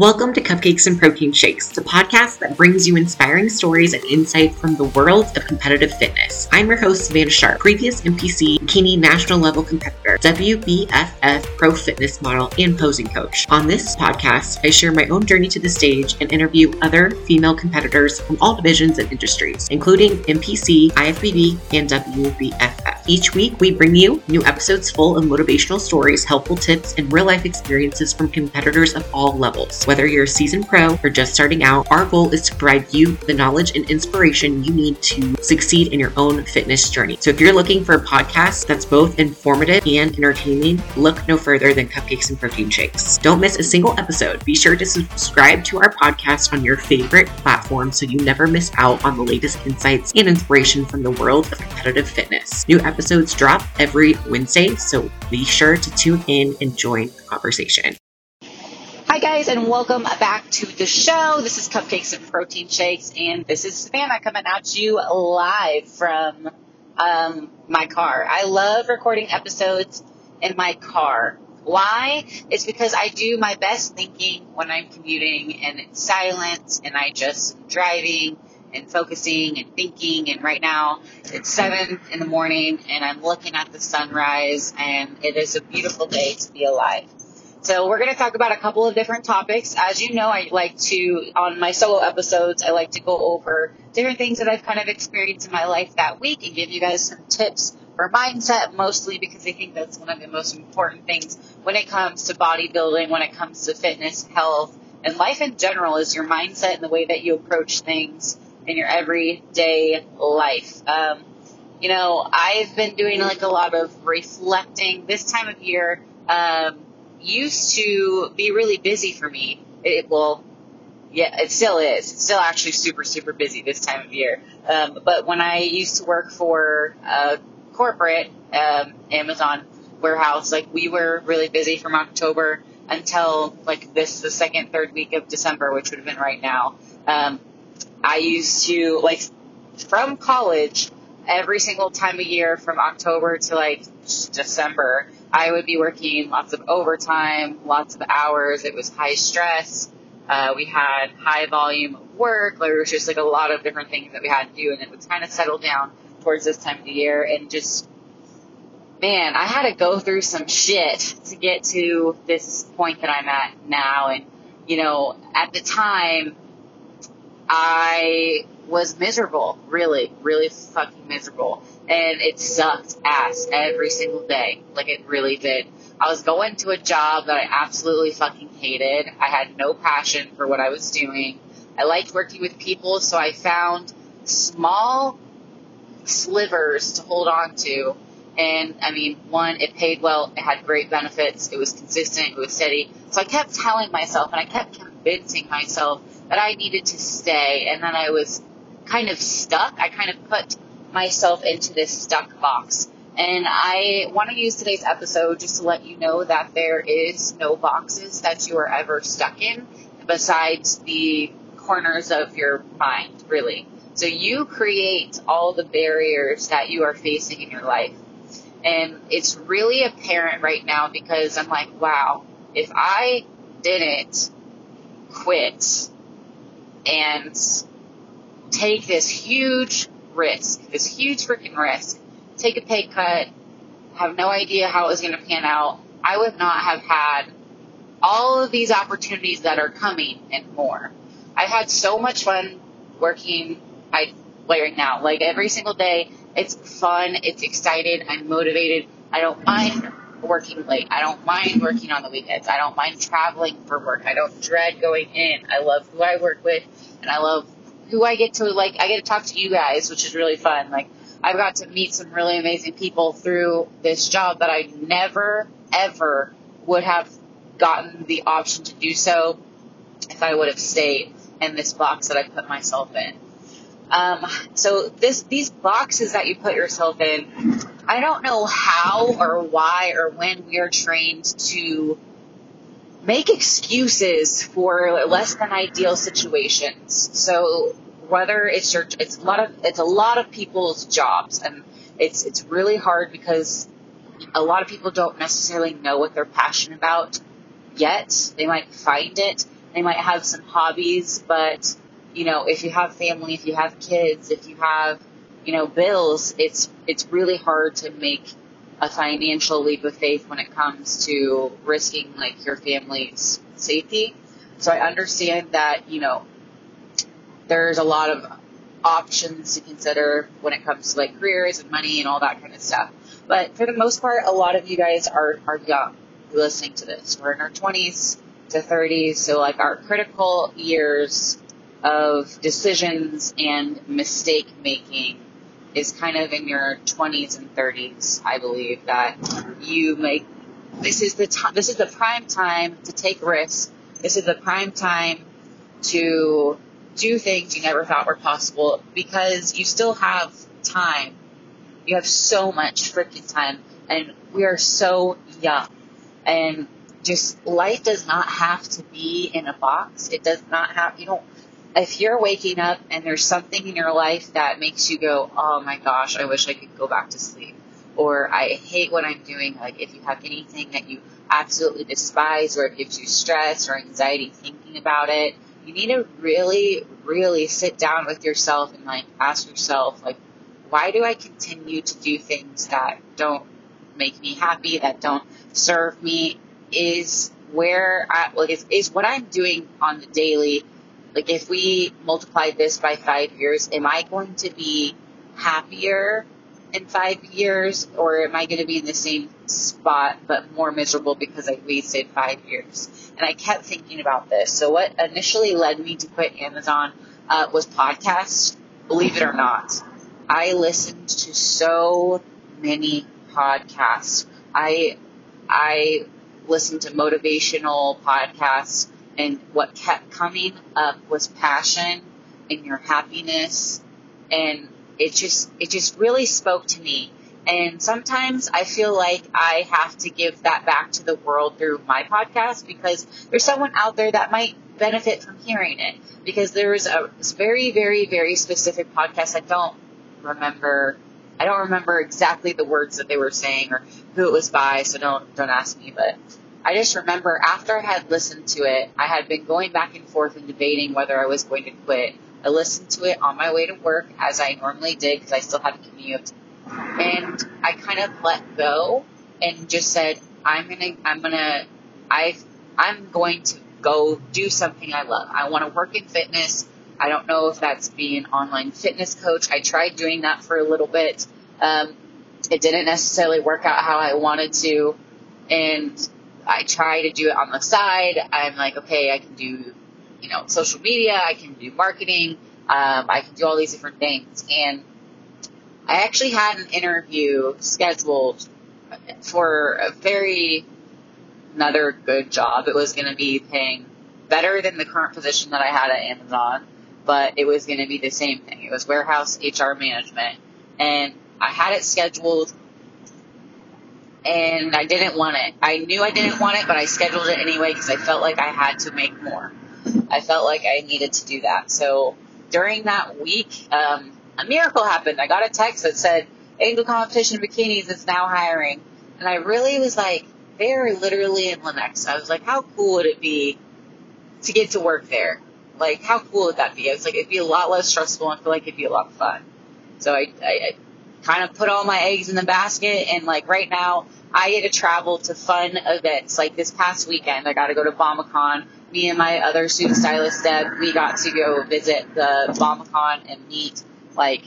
Welcome to Cupcakes and Protein Shakes, the podcast that brings you inspiring stories and insight from the world of competitive fitness. I'm your host, Savannah Sharp, previous NPC bikini national level competitor, WBFF pro fitness model, and posing coach. On this podcast, I share my own journey to the stage and interview other female competitors from all divisions and industries, including NPC, IFBB, and WBFF. Each week, we bring you new episodes full of motivational stories, helpful tips, and real life experiences from competitors of all levels. Whether you're a seasoned pro or just starting out, our goal is to provide you the knowledge and inspiration you need to succeed in your own fitness journey. So if you're looking for a podcast that's both informative and entertaining, look no further than Cupcakes and Protein Shakes. Don't miss a single episode. Be sure to subscribe to our podcast on your favorite platform so you never miss out on the latest insights and inspiration from the world of competitive fitness. New episodes drop every Wednesday, so be sure to tune in and join the conversation. Hi, guys, and welcome back to the show. This is Cupcakes and Protein Shakes, and this is Savannah coming at you live from um, my car. I love recording episodes in my car. Why? It's because I do my best thinking when I'm commuting, and it's silent, and I just driving and focusing and thinking. And right now it's seven in the morning, and I'm looking at the sunrise, and it is a beautiful day to be alive. So we're going to talk about a couple of different topics. As you know, I like to, on my solo episodes, I like to go over different things that I've kind of experienced in my life that week and give you guys some tips for mindset, mostly because I think that's one of the most important things when it comes to bodybuilding, when it comes to fitness, health, and life in general is your mindset and the way that you approach things in your everyday life. Um, you know, I've been doing like a lot of reflecting this time of year. Um, used to be really busy for me. It will, yeah, it still is. It's still actually super, super busy this time of year. Um, but when I used to work for a corporate um, Amazon warehouse, like we were really busy from October until like this, the second, third week of December, which would have been right now. Um, I used to like from college every single time of year from October to like December I would be working lots of overtime, lots of hours. It was high stress. Uh, we had high volume of work. There was just like a lot of different things that we had to do, and it would kind of settle down towards this time of the year. And just, man, I had to go through some shit to get to this point that I'm at now. And, you know, at the time, I was miserable, really, really fucking miserable and it sucked ass every single day. Like it really did. I was going to a job that I absolutely fucking hated. I had no passion for what I was doing. I liked working with people, so I found small slivers to hold on to. And I mean, one, it paid well, it had great benefits, it was consistent, it was steady. So I kept telling myself and I kept convincing myself that I needed to stay and then I was kind of stuck. I kind of put myself into this stuck box. And I want to use today's episode just to let you know that there is no boxes that you are ever stuck in besides the corners of your mind, really. So you create all the barriers that you are facing in your life. And it's really apparent right now because I'm like, wow, if I didn't quit and take this huge risk, this huge freaking risk, take a pay cut, have no idea how it was going to pan out, I would not have had all of these opportunities that are coming and more. I've had so much fun working I right now. Like every single day, it's fun, it's excited, I'm motivated. I don't mind working late. I don't mind working on the weekends. I don't mind traveling for work. I don't dread going in. I love who I work with and I love who I get to like I get to talk to you guys, which is really fun. Like I've got to meet some really amazing people through this job that I never ever would have gotten the option to do so if I would have stayed in this box that I put myself in. Um, so this these boxes that you put yourself in, I don't know how or why or when we are trained to make excuses for less than ideal situations. So whether it's your, it's a lot of, it's a lot of people's jobs and it's, it's really hard because a lot of people don't necessarily know what they're passionate about yet. They might find it, They might have some hobbies, but you know, if you have family, if you have kids, if you have, you know, bills, it's it's really hard to make a financial leap of faith when it comes to risking like your family's safety. So I understand that, you know, there's a lot of options to consider when it comes to like careers and money and all that kind of stuff. But for the most part, a lot of you guys are, are young listening to this. We're in our 20s to 30s, so like our critical years of decisions and mistake making is kind of in your 20s and 30s, I believe, that you make this is the time this is the prime time to take risks. This is the prime time to do things you never thought were possible because you still have time. You have so much freaking time and we are so young. And just life does not have to be in a box. It does not have you don't if you're waking up and there's something in your life that makes you go, oh my gosh, I wish I could go back to sleep, or I hate what I'm doing, like if you have anything that you absolutely despise or it gives you stress or anxiety thinking about it, you need to really, really sit down with yourself and like ask yourself, like, why do I continue to do things that don't make me happy, that don't serve me? Is where I, like, is, is what I'm doing on the daily like if we multiply this by five years, am I going to be happier in five years or am I going to be in the same spot but more miserable because I wasted five years? And I kept thinking about this. So what initially led me to quit Amazon uh, was podcasts. Believe it or not, I listened to so many podcasts. I I listened to motivational podcasts and what kept coming up was passion and your happiness and it just it just really spoke to me and sometimes I feel like I have to give that back to the world through my podcast because there's someone out there that might benefit from hearing it. Because there was a very, very, very specific podcast. I don't remember. I don't remember exactly the words that they were saying or who it was by, so don't don't ask me. But I just remember after I had listened to it, I had been going back and forth and debating whether I was going to quit. I listened to it on my way to work as I normally did because I still had a commute. And I kind of let go and just said, I'm gonna, I'm gonna, I, I'm going to go do something I love. I want to work in fitness. I don't know if that's being an online fitness coach. I tried doing that for a little bit. Um, it didn't necessarily work out how I wanted to. And I try to do it on the side. I'm like, okay, I can do, you know, social media. I can do marketing. Um, I can do all these different things. And I actually had an interview scheduled for a very, another good job. It was going to be paying better than the current position that I had at Amazon, but it was going to be the same thing. It was warehouse HR management. And I had it scheduled and I didn't want it. I knew I didn't want it, but I scheduled it anyway because I felt like I had to make more. I felt like I needed to do that. So during that week, um, a miracle happened. I got a text that said Angel Competition Bikinis is now hiring, and I really was like, they're literally in Lenexa. I was like, how cool would it be to get to work there? Like, how cool would that be? I was like, it'd be a lot less stressful. I feel like it'd be a lot of fun. So I, I, I kind of put all my eggs in the basket and like right now I get to travel to fun events. Like this past weekend, I got to go to BombCon. Me and my other student stylist, Deb, we got to go visit the BombCon and meet like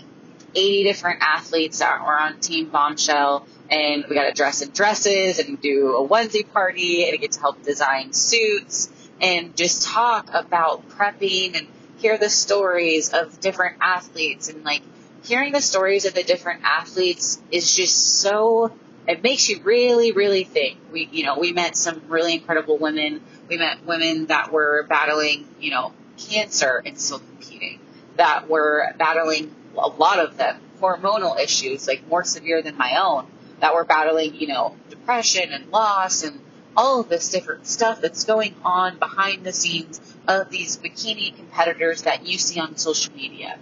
80 different athletes that were on Team Bombshell. And we got to dress in dresses and do a onesie party and get to help design suits and just talk about prepping and hear the stories of different athletes and like hearing the stories of the different athletes is just so it makes you really, really think. We, you know, we met some really incredible women. We met women that were battling, you know, cancer and still competing, that were battling a lot of them hormonal issues, like more severe than my own, that were battling, you know, depression and loss and all of this different stuff that's going on behind the scenes of these bikini competitors that you see on social media.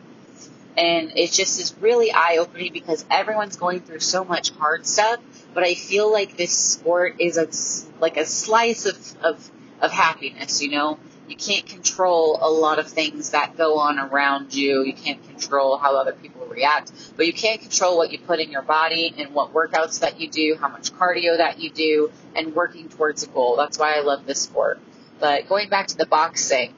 And it just is really eye opening because everyone's going through so much hard stuff. But I feel like this sport is a, like a slice of, of, of happiness, you know? you can't control a lot of things that go on around you. You can't control how other people react, but you can't control what you put in your body and what workouts that you do, how much cardio that you do, and working towards a goal. That's why I love this sport. But going back to the boxing,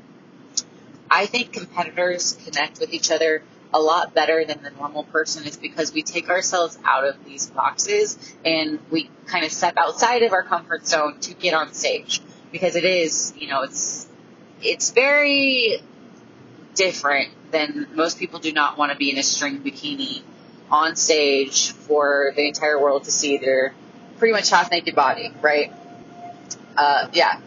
I think competitors connect with each other a lot better than the normal person is because we take ourselves out of these boxes and we kind of step outside of our comfort zone to get on stage because it is, you know, it's it's very different than most people do not want to be in a string bikini on stage for the entire world to see their pretty much half naked body, right? Uh, yeah.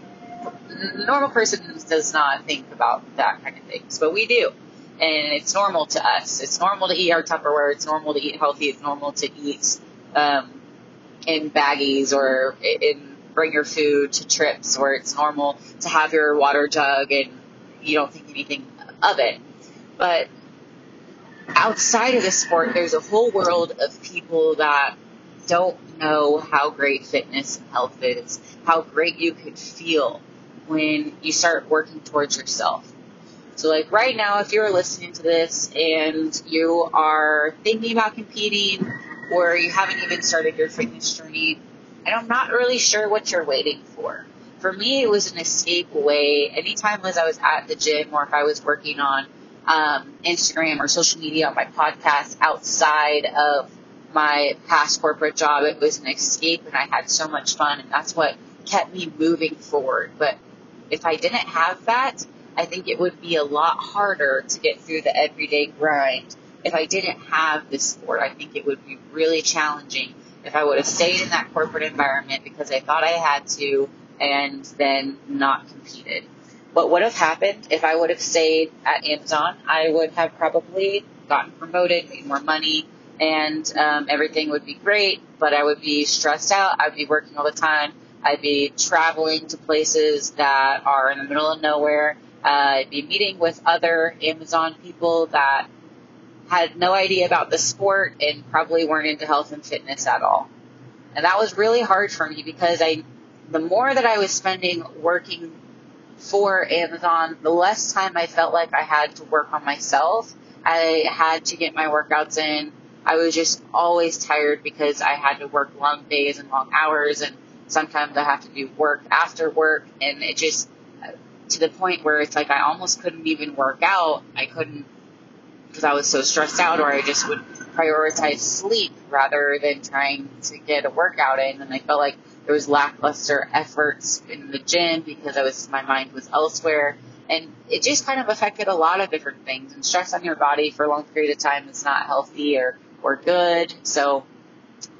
Normal person does not think about that kind of things, but we do. And it's normal to us. It's normal to eat our Tupperware. It's normal to eat healthy. It's normal to eat um, in baggies or in bring your food to trips where it's normal to have your water jug and you don't think anything of it. But outside of the sport, there's a whole world of people that don't know how great fitness and health is, how great you could feel when you start working towards yourself. So like right now, if you're listening to this and you are thinking about competing or you haven't even started your fitness journey, and I'm not really sure what you're waiting for. For me, it was an escape away. Anytime as I was at the gym or if I was working on um, Instagram or social media on my podcast outside of my past corporate job, it was an escape and I had so much fun and that's what kept me moving forward. But if I didn't have that, I think it would be a lot harder to get through the everyday grind. If I didn't have this sport, I think it would be really challenging if I would have stayed in that corporate environment because I thought I had to and then not competed. What would have happened if I would have stayed at Amazon? I would have probably gotten promoted, made more money, and um, everything would be great, but I would be stressed out. I'd be working all the time. I'd be traveling to places that are in the middle of nowhere. Uh, be meeting with other Amazon people that had no idea about the sport and probably weren't into health and fitness at all. And that was really hard for me because I, the more that I was spending working for Amazon, the less time I felt like I had to work on myself. I had to get my workouts in. I was just always tired because I had to work long days and long hours and sometimes I have to do work after work and it just to the point where it's like I almost couldn't even work out. I couldn't because I was so stressed out, or I just would prioritize sleep rather than trying to get a workout in. And I felt like there was lackluster efforts in the gym because I was my mind was elsewhere, and it just kind of affected a lot of different things. And stress on your body for a long period of time is not healthy or or good. So,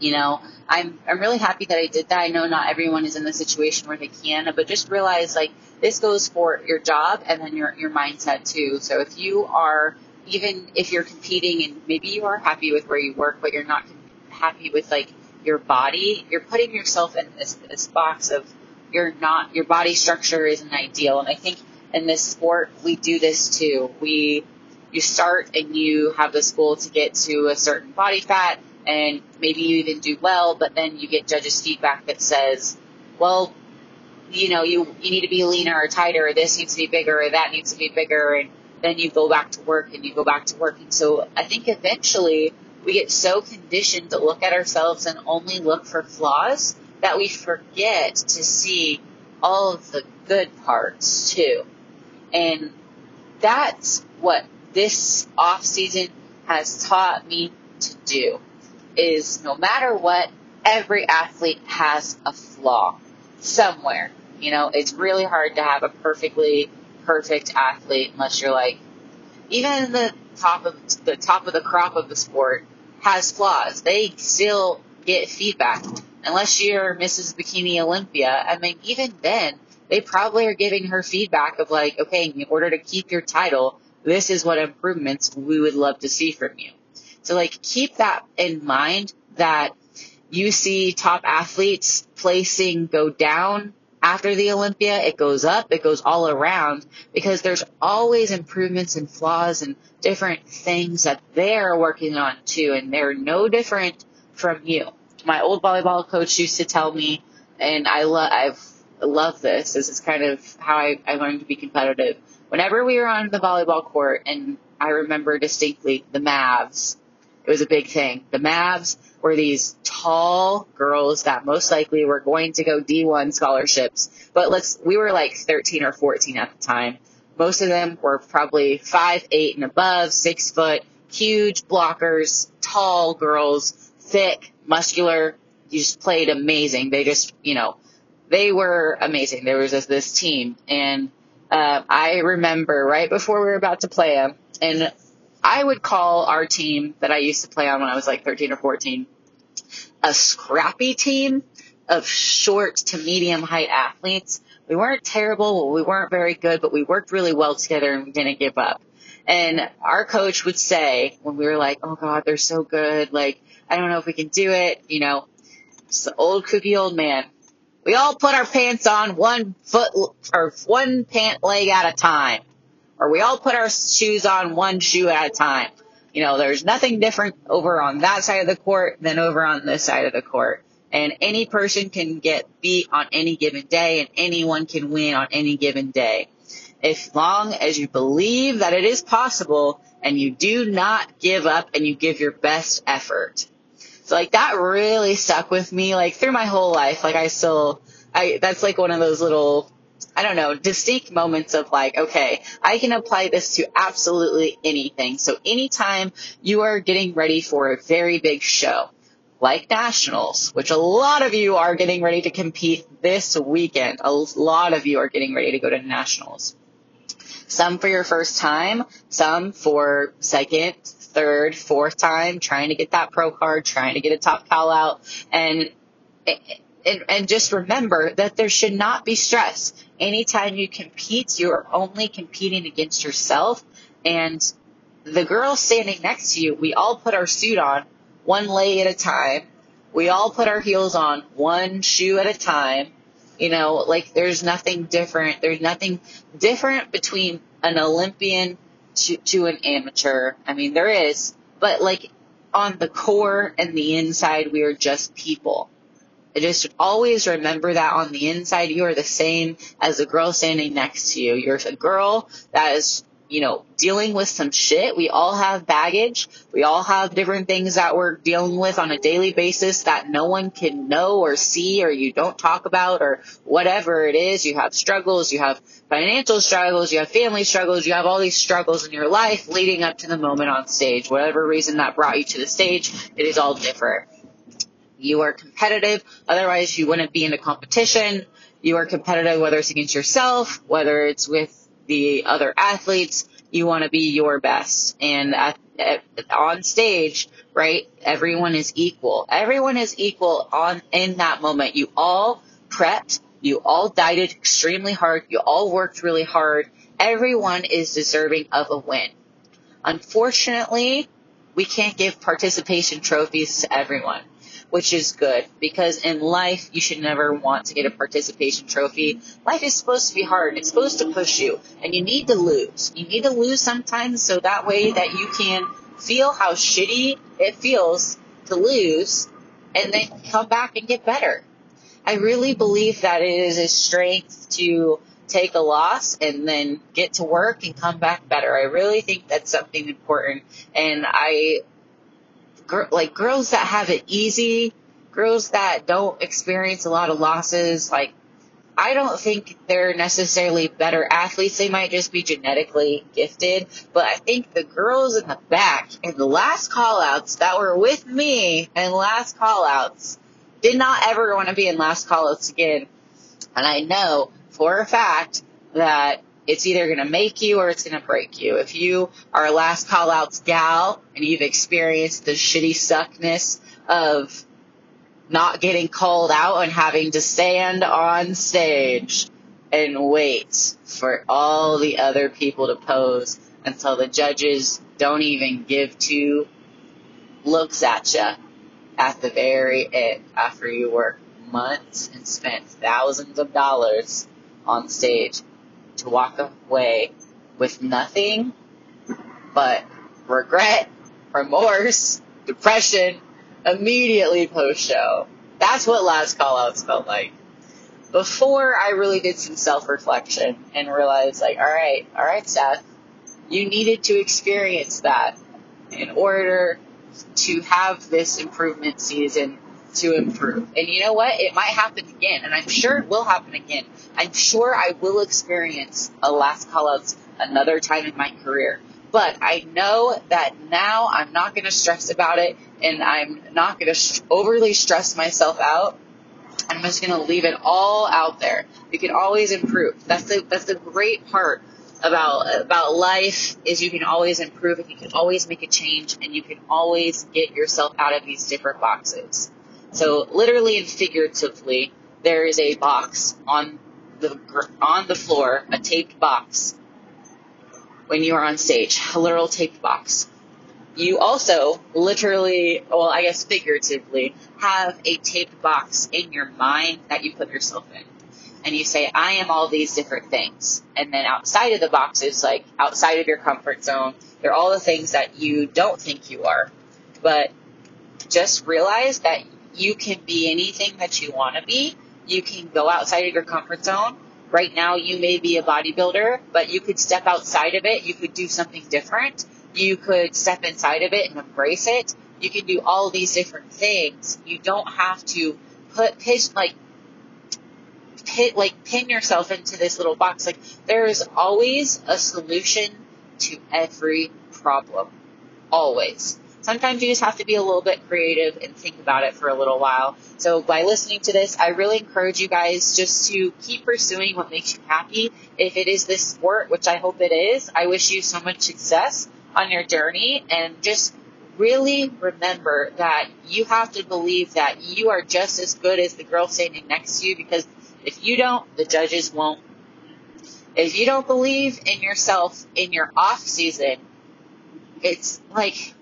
you know, I'm I'm really happy that I did that. I know not everyone is in the situation where they can, but just realize like this goes for your job and then your your mindset too. So if you are even if you're competing and maybe you are happy with where you work, but you're not happy with like your body, you're putting yourself in this, this box of you're not, your body structure isn't ideal. And I think in this sport, we do this too. We, you start and you have this goal to get to a certain body fat and maybe you even do well, but then you get judges feedback that says, well, you know, you, you need to be leaner or tighter, or this needs to be bigger, or that needs to be bigger, and then you go back to work and you go back to work. And so I think eventually we get so conditioned to look at ourselves and only look for flaws that we forget to see all of the good parts too. And that's what this off season has taught me to do is no matter what, every athlete has a flaw somewhere. You know, it's really hard to have a perfectly perfect athlete unless you're like even the top of the top of the crop of the sport has flaws. They still get feedback unless you're Mrs. Bikini Olympia. I mean, even then, they probably are giving her feedback of like, okay, in order to keep your title, this is what improvements we would love to see from you. So like, keep that in mind that you see top athletes placing go down after the Olympia, it goes up, it goes all around because there's always improvements and flaws and different things that they're working on too, and they're no different from you. My old volleyball coach used to tell me, and I love, I've love this. This is kind of how I, I learned to be competitive. Whenever we were on the volleyball court, and I remember distinctly the Mavs, it was a big thing. The Mavs were these tall girls that most likely were going to go D1 scholarships. But let's, we were like 13 or 14 at the time. Most of them were probably five, eight and above, six foot, huge blockers, tall girls, thick, muscular. You just played amazing. They just, you know, they were amazing. There was this, this team and, uh, I remember right before we were about to play them and I would call our team that I used to play on when I was like 13 or 14 a scrappy team of short to medium height athletes. We weren't terrible, we weren't very good, but we worked really well together and we didn't give up. And our coach would say when we were like, oh God, they're so good, like, I don't know if we can do it, you know, it's the old kooky old man. We all put our pants on one foot or one pant leg at a time or we all put our shoes on one shoe at a time. You know, there's nothing different over on that side of the court than over on this side of the court. And any person can get beat on any given day and anyone can win on any given day. As long as you believe that it is possible and you do not give up and you give your best effort. So like that really stuck with me like through my whole life. Like I still, I, that's like one of those little I don't know, distinct moments of like, okay, I can apply this to absolutely anything. So anytime you are getting ready for a very big show, like nationals, which a lot of you are getting ready to compete this weekend. A lot of you are getting ready to go to nationals. Some for your first time, some for second, third, fourth time, trying to get that pro card, trying to get a top call out. And and, and just remember that there should not be stress. Anytime you compete, you are only competing against yourself. And the girl standing next to you, we all put our suit on one leg at a time. We all put our heels on one shoe at a time. You know, like there's nothing different. There's nothing different between an Olympian to, to an amateur. I mean, there is, but like on the core and the inside, we are just people. Just always remember that on the inside, you are the same as the girl standing next to you. You're a girl that is, you know, dealing with some shit. We all have baggage. We all have different things that we're dealing with on a daily basis that no one can know or see or you don't talk about or whatever it is. You have struggles. You have financial struggles. You have family struggles. You have all these struggles in your life leading up to the moment on stage. Whatever reason that brought you to the stage, it is all different. You are competitive. Otherwise, you wouldn't be in a competition. You are competitive whether it's against yourself, whether it's with the other athletes. You want to be your best. And at, at, on stage, right, everyone is equal. Everyone is equal on in that moment. You all prepped. You all dieted extremely hard. You all worked really hard. Everyone is deserving of a win. Unfortunately, we can't give participation trophies to everyone which is good because in life you should never want to get a participation trophy. Life is supposed to be hard. It's supposed to push you and you need to lose. You need to lose sometimes so that way that you can feel how shitty it feels to lose and then come back and get better. I really believe that it is a strength to take a loss and then get to work and come back better. I really think that's something important and I gr- like girls that have it easy, girls that don't experience a lot of losses, like I don't think they're necessarily better athletes. They might just be genetically gifted. But I think the girls in the back and the last callouts that were with me and last callouts did not ever want to be in last callouts again. And I know for a fact that it's either going to make you or it's going to break you. If you are a last call outs gal and you've experienced the shitty suckness of not getting called out and having to stand on stage and wait for all the other people to pose until the judges don't even give two looks at you at the very end after you work months and spent thousands of dollars on stage to walk away with nothing but regret, remorse, depression immediately post show. That's what last call outs felt like. before I really did some self reflection and realized, like, all right, all right, Seth, you needed to experience that in order to have this improvement season to improve. And you know what? It might happen again, and I'm sure it will happen again. I'm sure I will experience a last call outs another time in my career. But I know that now I'm not going to stress about it and I'm not going to overly stress myself out. I'm just going to leave it all out there. You can always improve. That's the, that's the great part about, about life is you can always improve and you can always make a change and you can always get yourself out of these different boxes. So literally and figuratively, there is a box on the, on the floor, a taped box when you are on stage, a literal taped box. You also literally, well, I guess figuratively, have a taped box in your mind that you put yourself in. And you say, I am all these different things. And then outside of the boxes, like outside of your comfort zone, they're all the things that you don't think you are. But just realize that you can be anything that you want to be. You can go outside of your comfort zone Right now, you may be a bodybuilder, but you could step outside of it. You could do something different. You could step inside of it and embrace it. You can do all these different things. You don't have to put pitch like pit like pin yourself into this little box. Like there is always a solution to every problem. Always. Sometimes you just have to be a little bit creative and think about it for a little while. So by listening to this, I really encourage you guys just to keep pursuing what makes you happy. If it is this sport, which I hope it is, I wish you so much success on your journey and just really remember that you have to believe that you are just as good as the girl standing next to you because if you don't, the judges won't. If you don't believe in yourself in your off season, it's like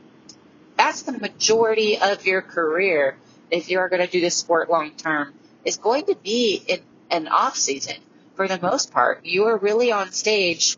that's the majority of your career if you are going to do this sport long term is going to be in an off season for the most part. You are really on stage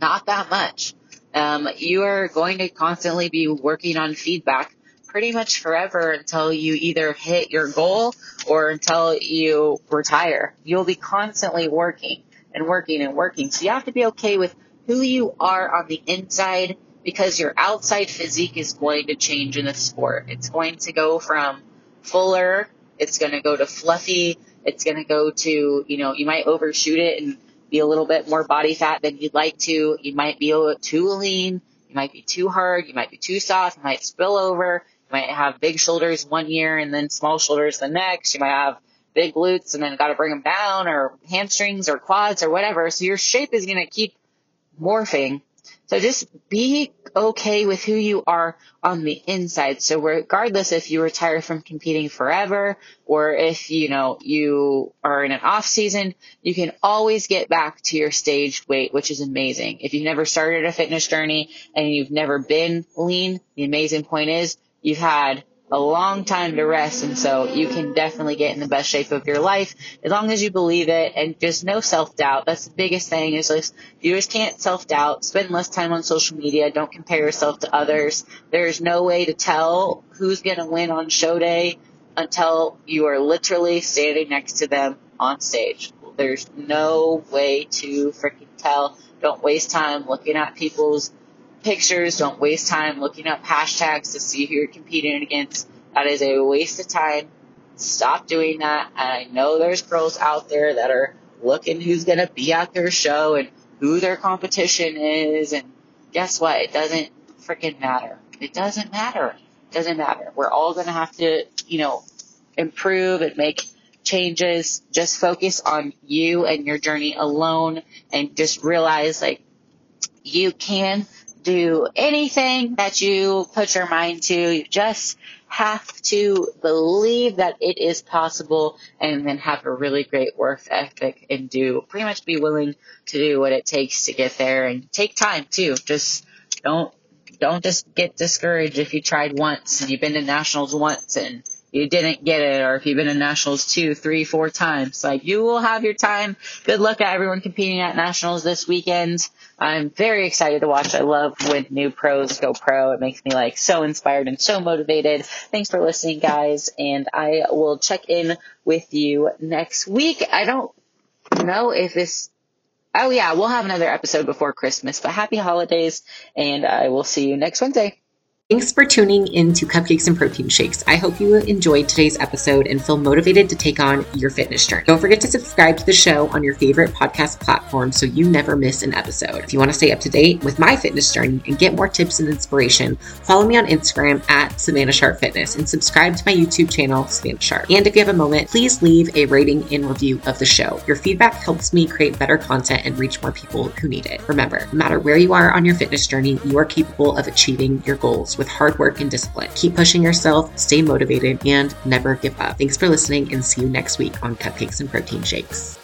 not that much. Um, you are going to constantly be working on feedback pretty much forever until you either hit your goal or until you retire. You'll be constantly working and working and working. So you have to be okay with who you are on the inside because your outside physique is going to change in the sport. It's going to go from fuller, it's going to go to fluffy, it's going to go to, you know, you might overshoot it and be a little bit more body fat than you'd like to. You might be a little too lean. You might be too hard. You might be too soft. You might spill over. You might have big shoulders one year and then small shoulders the next. You might have big glutes and then got to bring them down or hamstrings or quads or whatever. So your shape is going to keep morphing so just be okay with who you are on the inside. So regardless if you retire from competing forever or if, you know, you are in an off season, you can always get back to your stage weight, which is amazing. If you've never started a fitness journey and you've never been lean, the amazing point is you've had a long time to rest. And so you can definitely get in the best shape of your life as long as you believe it and just no self doubt. That's the biggest thing is just, you just can't self doubt. Spend less time on social media. Don't compare yourself to others. There's no way to tell who's going to win on show day until you are literally standing next to them on stage. There's no way to freaking tell. Don't waste time looking at people's pictures. Don't waste time looking up hashtags to see who you're competing against. That is a waste of time. Stop doing that. And I know there's girls out there that are looking who's going to be at their show and who their competition is. And guess what? It doesn't freaking matter. It doesn't matter. It doesn't matter. We're all going to have to, you know, improve and make changes. Just focus on you and your journey alone and just realize like you can do anything that you put your mind to. You just have to believe that it is possible and then have a really great work ethic and do pretty much be willing to do what it takes to get there and take time too. Just don't don't just get discouraged if you tried once and you've been to nationals once and you didn't get it or if you've been in nationals two, three, four times. Like you will have your time. Good luck at everyone competing at nationals this weekend. I'm very excited to watch. I love when new pros go pro. It makes me like so inspired and so motivated. Thanks for listening guys and I will check in with you next week. I don't know if this Oh yeah, we'll have another episode before Christmas, but happy holidays and I will see you next Wednesday. Thanks for tuning in to Cupcakes and Protein Shakes. I hope you enjoyed today's episode and feel motivated to take on your fitness journey. Don't forget to subscribe to the show on your favorite podcast platform so you never miss an episode. If you want to stay up to date with my fitness journey and get more tips and inspiration, follow me on Instagram at Savannah Sharp Fitness and subscribe to my YouTube channel, Savannah Sharp. And if you have a moment, please leave a rating and review of the show. Your feedback helps me create better content and reach more people who need it. Remember, no matter where you are on your fitness journey, you are capable of achieving your goals with hard work and discipline. Keep pushing yourself, stay motivated, and never give up. Thanks for listening and see you next week on Cupcakes and Protein Shakes.